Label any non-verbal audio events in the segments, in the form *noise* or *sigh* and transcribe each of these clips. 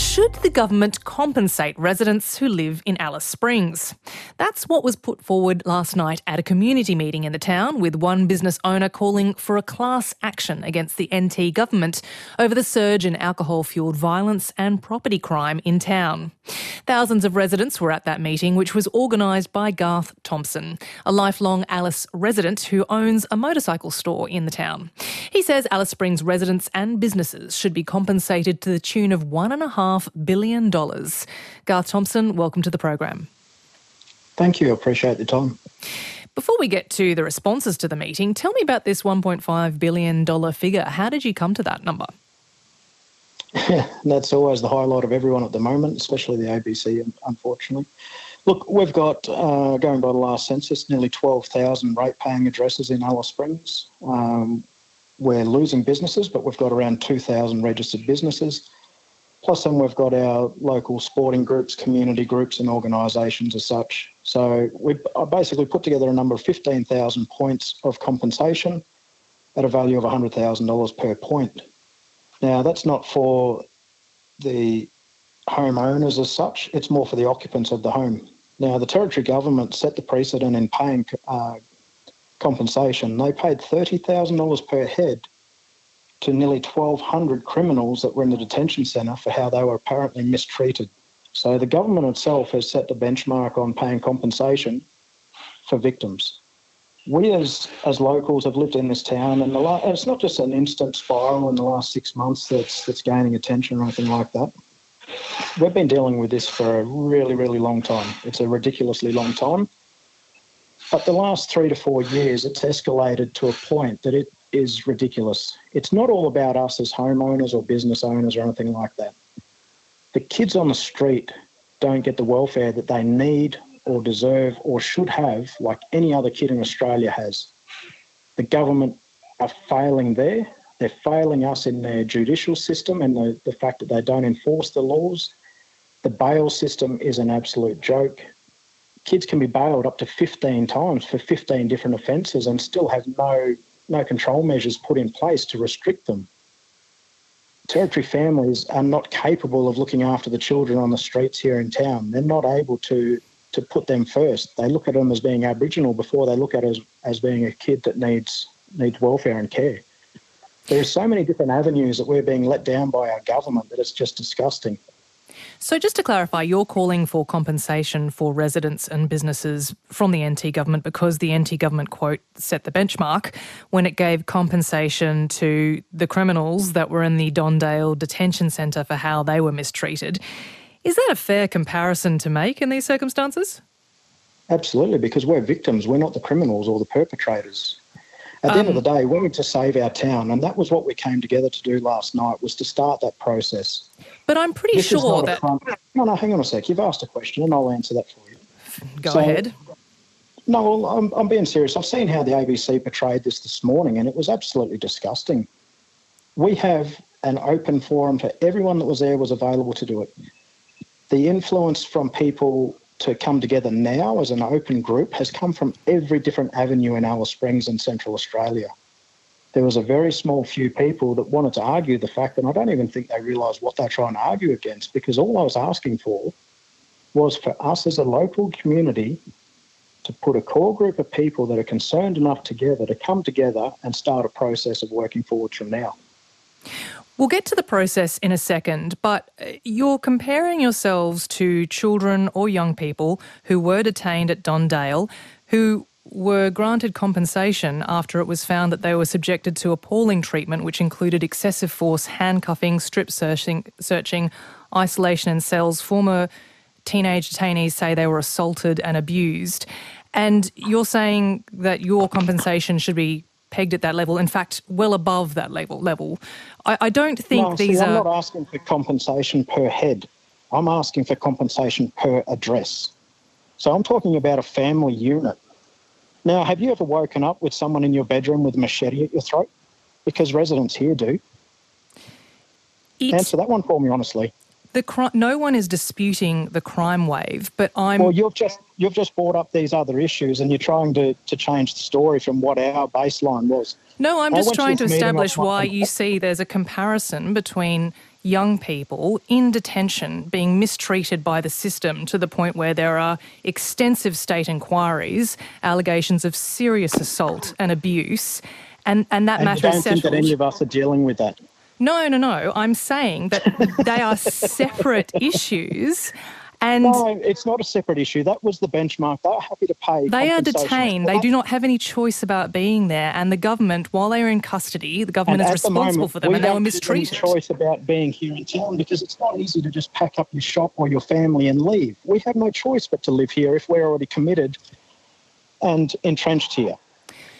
much. Should the government compensate residents who live in Alice Springs? That's what was put forward last night at a community meeting in the town, with one business owner calling for a class action against the NT government over the surge in alcohol fuelled violence and property crime in town. Thousands of residents were at that meeting, which was organised by Garth Thompson, a lifelong Alice resident who owns a motorcycle store in the town. He says Alice Springs residents and businesses should be compensated to the tune of one and a half billion dollars. Garth Thompson, welcome to the program. Thank you. I appreciate the time. Before we get to the responses to the meeting, tell me about this $1.5 billion figure. How did you come to that number? Yeah, *laughs* that's always the highlight of everyone at the moment, especially the ABC, unfortunately. Look, we've got, uh, going by the last census, nearly 12,000 rate paying addresses in Alice Springs. Um, we're losing businesses, but we've got around 2,000 registered businesses. Plus, then we've got our local sporting groups, community groups, and organisations as such. So we basically put together a number of 15,000 points of compensation at a value of $100,000 per point. Now, that's not for the homeowners as such, it's more for the occupants of the home. Now, the Territory Government set the precedent in paying uh, compensation. They paid $30,000 per head to nearly 1,200 criminals that were in the detention centre for how they were apparently mistreated. So the government itself has set the benchmark on paying compensation for victims we as as locals have lived in this town, and, la- and it's not just an instant spiral in the last six months that's that's gaining attention or anything like that. We've been dealing with this for a really, really long time. It's a ridiculously long time. But the last three to four years, it's escalated to a point that it is ridiculous. It's not all about us as homeowners or business owners or anything like that. The kids on the street don't get the welfare that they need or deserve or should have, like any other kid in Australia has. The government are failing there. They're failing us in their judicial system and the, the fact that they don't enforce the laws. The bail system is an absolute joke. Kids can be bailed up to 15 times for 15 different offences and still have no, no control measures put in place to restrict them. Territory families are not capable of looking after the children on the streets here in town. They're not able to to put them first. They look at them as being Aboriginal before they look at it as, as being a kid that needs needs welfare and care. There are so many different avenues that we're being let down by our government that it's just disgusting. So, just to clarify, you're calling for compensation for residents and businesses from the NT government because the NT government, quote, set the benchmark when it gave compensation to the criminals that were in the Don Dale detention centre for how they were mistreated. Is that a fair comparison to make in these circumstances? Absolutely, because we're victims. We're not the criminals or the perpetrators. At the um, end of the um, day, we need to save our town, and that was what we came together to do last night. Was to start that process. But I'm pretty this sure that. No, no, hang on a sec. You've asked a question, and I'll answer that for you. Go so, ahead. No, well, I'm, I'm being serious. I've seen how the ABC portrayed this this morning, and it was absolutely disgusting. We have an open forum for everyone that was there was available to do it the influence from people to come together now as an open group has come from every different avenue in Alice Springs and Central Australia. There was a very small few people that wanted to argue the fact, and I don't even think they realised what they're trying to argue against, because all I was asking for was for us as a local community to put a core group of people that are concerned enough together to come together and start a process of working forward from now. We'll get to the process in a second, but uh, you're comparing yourselves to children or young people who were detained at Don Dale, who were granted compensation after it was found that they were subjected to appalling treatment, which included excessive force, handcuffing, strip searching, searching isolation in cells. Former teenage detainees say they were assaulted and abused. And you're saying that your compensation should be pegged at that level. In fact, well above that level. Level. I, I don't think no, these see, are. I'm not asking for compensation per head. I'm asking for compensation per address. So I'm talking about a family unit. Now, have you ever woken up with someone in your bedroom with a machete at your throat? Because residents here do. It's, Answer that one for me, honestly. The cri- no one is disputing the crime wave, but I'm. Well, you've just you've just brought up these other issues and you're trying to, to change the story from what our baseline was. No, I'm just trying to, establish why you see there's a comparison between young people in detention being mistreated by the system to the point where there are extensive state inquiries, allegations of serious assault and abuse, and, and that and matter is settled. I don't think that any of us are dealing with that. No, no, no. I'm saying that they are *laughs* separate issues. And no, it's not a separate issue. That was the benchmark. They are happy to pay. They are detained. They do not have any choice about being there. And the government, while they are in custody, the government is responsible moment, for them, and they were mistreated. Have choice about being here in town because it's not easy to just pack up your shop or your family and leave. We have no choice but to live here if we're already committed and entrenched here.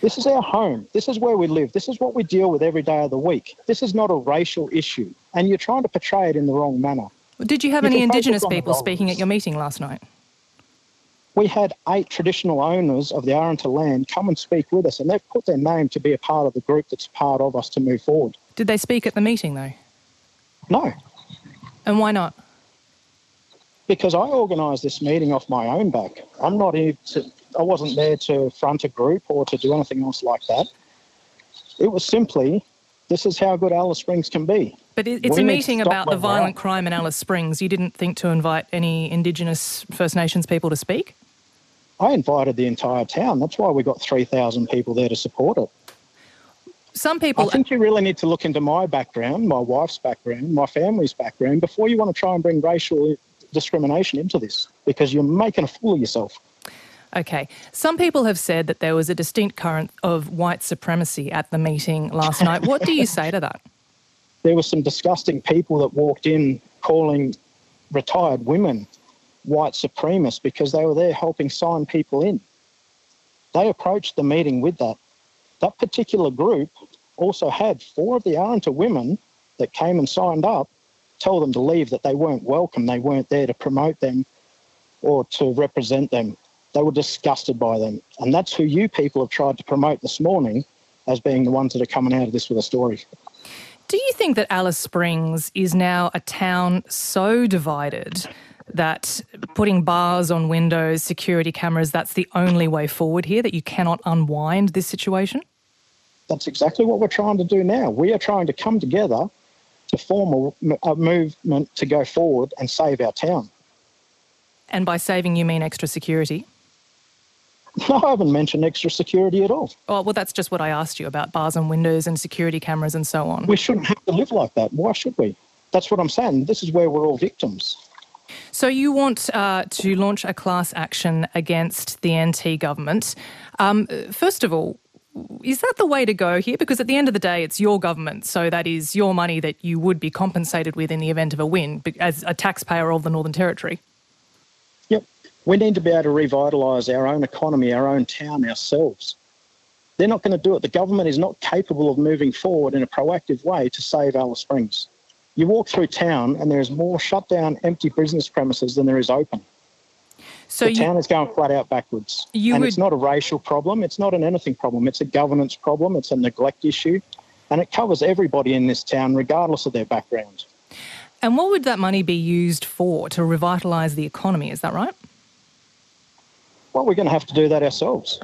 This is our home. This is where we live. This is what we deal with every day of the week. This is not a racial issue, and you're trying to portray it in the wrong manner. Did you have you any Indigenous people speaking at your meeting last night? We had eight traditional owners of the Arunta land come and speak with us, and they've put their name to be a part of the group that's part of us to move forward. Did they speak at the meeting, though? No. And why not? Because I organised this meeting off my own back. I'm not here to, I wasn't there to front a group or to do anything else like that. It was simply, this is how good Alice Springs can be. But it's we a meeting about the violent crime in Alice Springs. You didn't think to invite any Indigenous First Nations people to speak? I invited the entire town. That's why we got 3,000 people there to support it. Some people. I think you really need to look into my background, my wife's background, my family's background, before you want to try and bring racial discrimination into this, because you're making a fool of yourself. Okay. Some people have said that there was a distinct current of white supremacy at the meeting last night. What do you say to that? *laughs* there were some disgusting people that walked in calling retired women white supremacists because they were there helping sign people in. They approached the meeting with that. That particular group also had four of the Arunta women that came and signed up tell them to leave, that they weren't welcome, they weren't there to promote them or to represent them. They were disgusted by them. And that's who you people have tried to promote this morning as being the ones that are coming out of this with a story. Do you think that Alice Springs is now a town so divided that putting bars on windows, security cameras, that's the only way forward here, that you cannot unwind this situation? That's exactly what we're trying to do now. We are trying to come together to form a, a movement to go forward and save our town. And by saving, you mean extra security? No, I haven't mentioned extra security at all. Oh, well, that's just what I asked you about bars and windows and security cameras and so on. We shouldn't have to live like that. Why should we? That's what I'm saying. This is where we're all victims. So you want uh, to launch a class action against the NT government. Um, first of all, is that the way to go here? Because at the end of the day, it's your government, so that is your money that you would be compensated with in the event of a win as a taxpayer of the Northern Territory. We need to be able to revitalise our own economy, our own town ourselves. They're not going to do it. The government is not capable of moving forward in a proactive way to save Alice Springs. You walk through town and there's more shut down, empty business premises than there is open. So the you, town is going flat out backwards. and would, it's not a racial problem, it's not an anything problem, it's a governance problem, it's a neglect issue, and it covers everybody in this town, regardless of their background. And what would that money be used for to revitalise the economy? Is that right? Well, we're going to have to do that ourselves.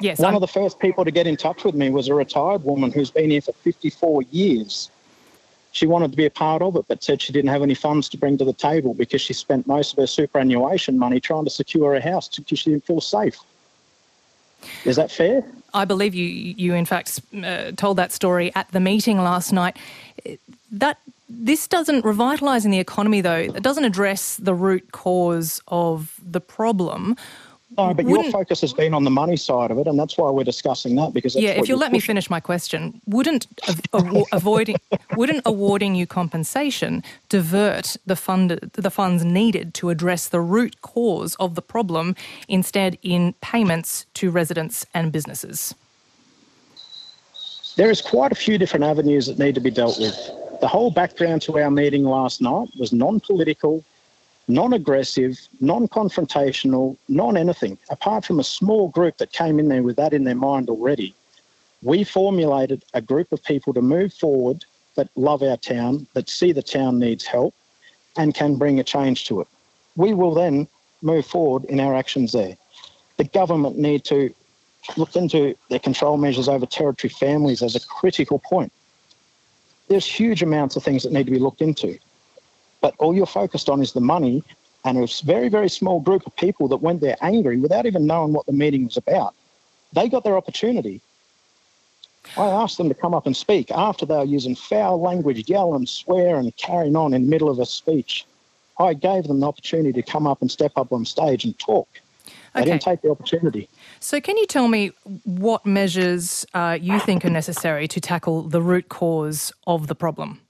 Yes. One I'm... of the first people to get in touch with me was a retired woman who's been here for 54 years. She wanted to be a part of it, but said she didn't have any funds to bring to the table because she spent most of her superannuation money trying to secure a house because she didn't feel safe. Is that fair? I believe you. You in fact uh, told that story at the meeting last night. That this doesn't revitalising the economy, though. It doesn't address the root cause of the problem. No, but wouldn't, your focus has been on the money side of it, and that's why we're discussing that. Because yeah, if you'll let me finish my question, wouldn't *laughs* avoiding wouldn't awarding you compensation divert the fund the funds needed to address the root cause of the problem instead in payments to residents and businesses? There is quite a few different avenues that need to be dealt with. The whole background to our meeting last night was non-political non aggressive, non confrontational, non anything, apart from a small group that came in there with that in their mind already. We formulated a group of people to move forward that love our town, that see the town needs help, and can bring a change to it. We will then move forward in our actions there. The government need to look into their control measures over territory families as a critical point. There's huge amounts of things that need to be looked into. But all you're focused on is the money and a very, very small group of people that went there angry without even knowing what the meeting was about. They got their opportunity. I asked them to come up and speak after they were using foul language, yell and swear and carrying on in the middle of a speech. I gave them the opportunity to come up and step up on stage and talk. They Okay. didn't take the opportunity. So, can you tell me what measures uh, you think are necessary to tackle the root cause of the problem?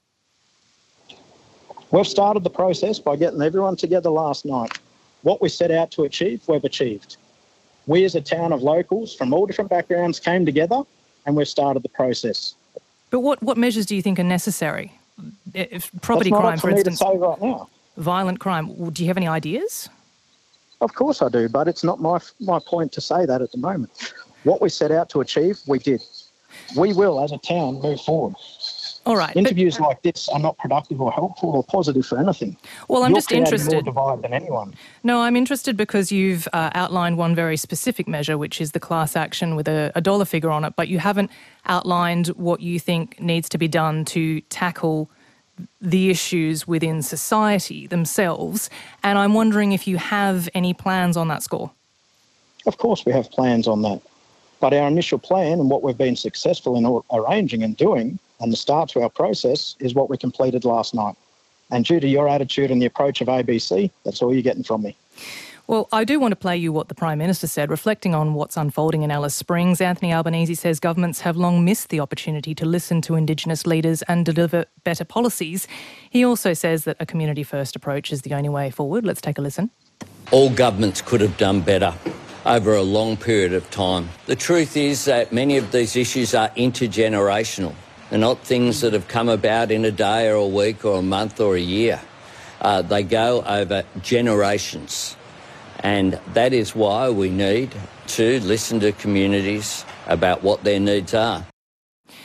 We've started the process by getting everyone together last night. What we set out to achieve, we've achieved. We as a town of locals from all different backgrounds came together and we've started the process. But what, what measures do you think are necessary? If property crime, for for instance, right violent crime, do you have any ideas? Of course I do, but it's not my my point to say that at the moment. What we set out to achieve, we did. We will, as a town, move forward. All right. but- Interviews like this are not productive or helpful or positive for anything. well, I'm You're just interested. more divide than anyone. No, I'm interested because you've uh, outlined one very specific measure, which is the class action with a, a dollar figure on it, but you haven't outlined what you think needs to be done to tackle the issues within society themselves. And I'm wondering if you have any plans on that score. Of course, we have plans on that. But our initial plan and what we've been successful in arranging and doing, and the start to our process, is what we completed last night. And due to your attitude and the approach of ABC, that's all you're getting from me. Well, I do want to play you what the Prime Minister said, reflecting on what's unfolding in Alice Springs. Anthony Albanese says governments have long missed the opportunity to listen to Indigenous leaders and deliver better policies. He also says that a community first approach is the only way forward. Let's take a listen. All governments could have done better over a long period of time. The truth is that many of these issues are intergenerational. They're not things that have come about in a day or a week or a month or a year. Uh, they go over generations. And that is why we need to listen to communities about what their needs are.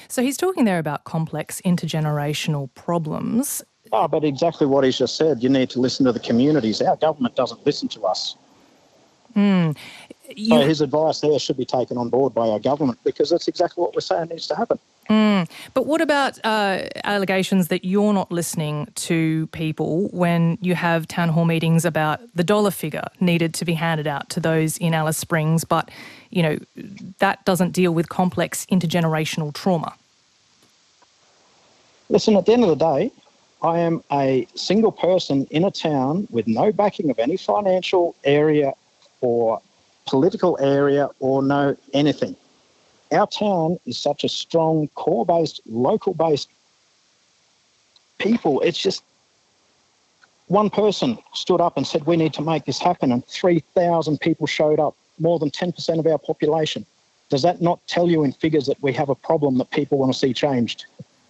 So he's talking there about complex intergenerational problems. Oh, but exactly what he's just said. You need to listen to the communities. Our government doesn't listen to us. You, So his advice there should be taken on board by our government because that's exactly what we're saying needs to happen. but what about uh, allegations that you're not listening to people when you have town hall meetings about the dollar figure needed to be handed out to those in Alice Springs, but you know that doesn't deal with complex intergenerational trauma? Listen, at the end of the day, I am a single person in a town with no backing of any financial area or political area or know anything. Our town is such a strong, core based, local based people. It's just one person stood up and said, We need to make this happen, and 3,000 people showed up, more than 10% of our population. Does that not tell you in figures that we have a problem that people want to see changed?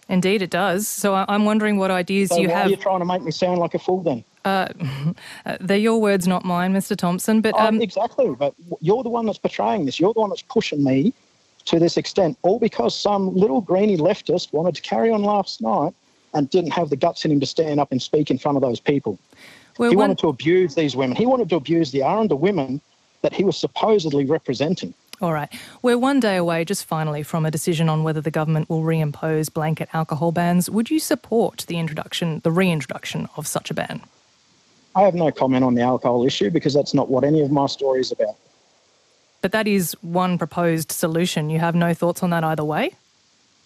Indeed, it does. So I'm wondering what ideas So you why have. are you trying to make me sound like a fool then? *laughs* Uh, they're your words, not mine, Mr. Thompson. But Um, um, exactly, but you're the one that's portraying this. You're the one that's pushing me to this extent, all because some little greeny leftist wanted to carry on last night and didn't have the guts in him to stand up and speak in front of those people. we're he one- wanted to abuse these women. He wanted to abuse the Aranda women that he was supposedly representing. All right. We're one day away, just finally, from a decision on whether the government will reimpose blanket alcohol bans. Would you support the introduction, the reintroduction of such a ban? I have no comment on the alcohol issue because that's not what any of my story is about. But that is one proposed solution. You have no thoughts on that either way?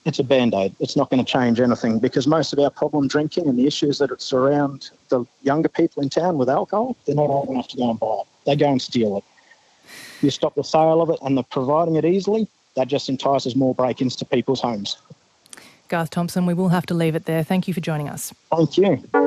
It's a band aid. It's not going to change anything because most of our problem drinking and the issues that surround the younger people in town with alcohol, they're not old enough to go and buy it. They go and steal it. You stop the sale of it and the providing it easily, that just entices more break ins to people's homes. Garth Thompson, we will have to leave it there. Thank you for joining us. Thank you.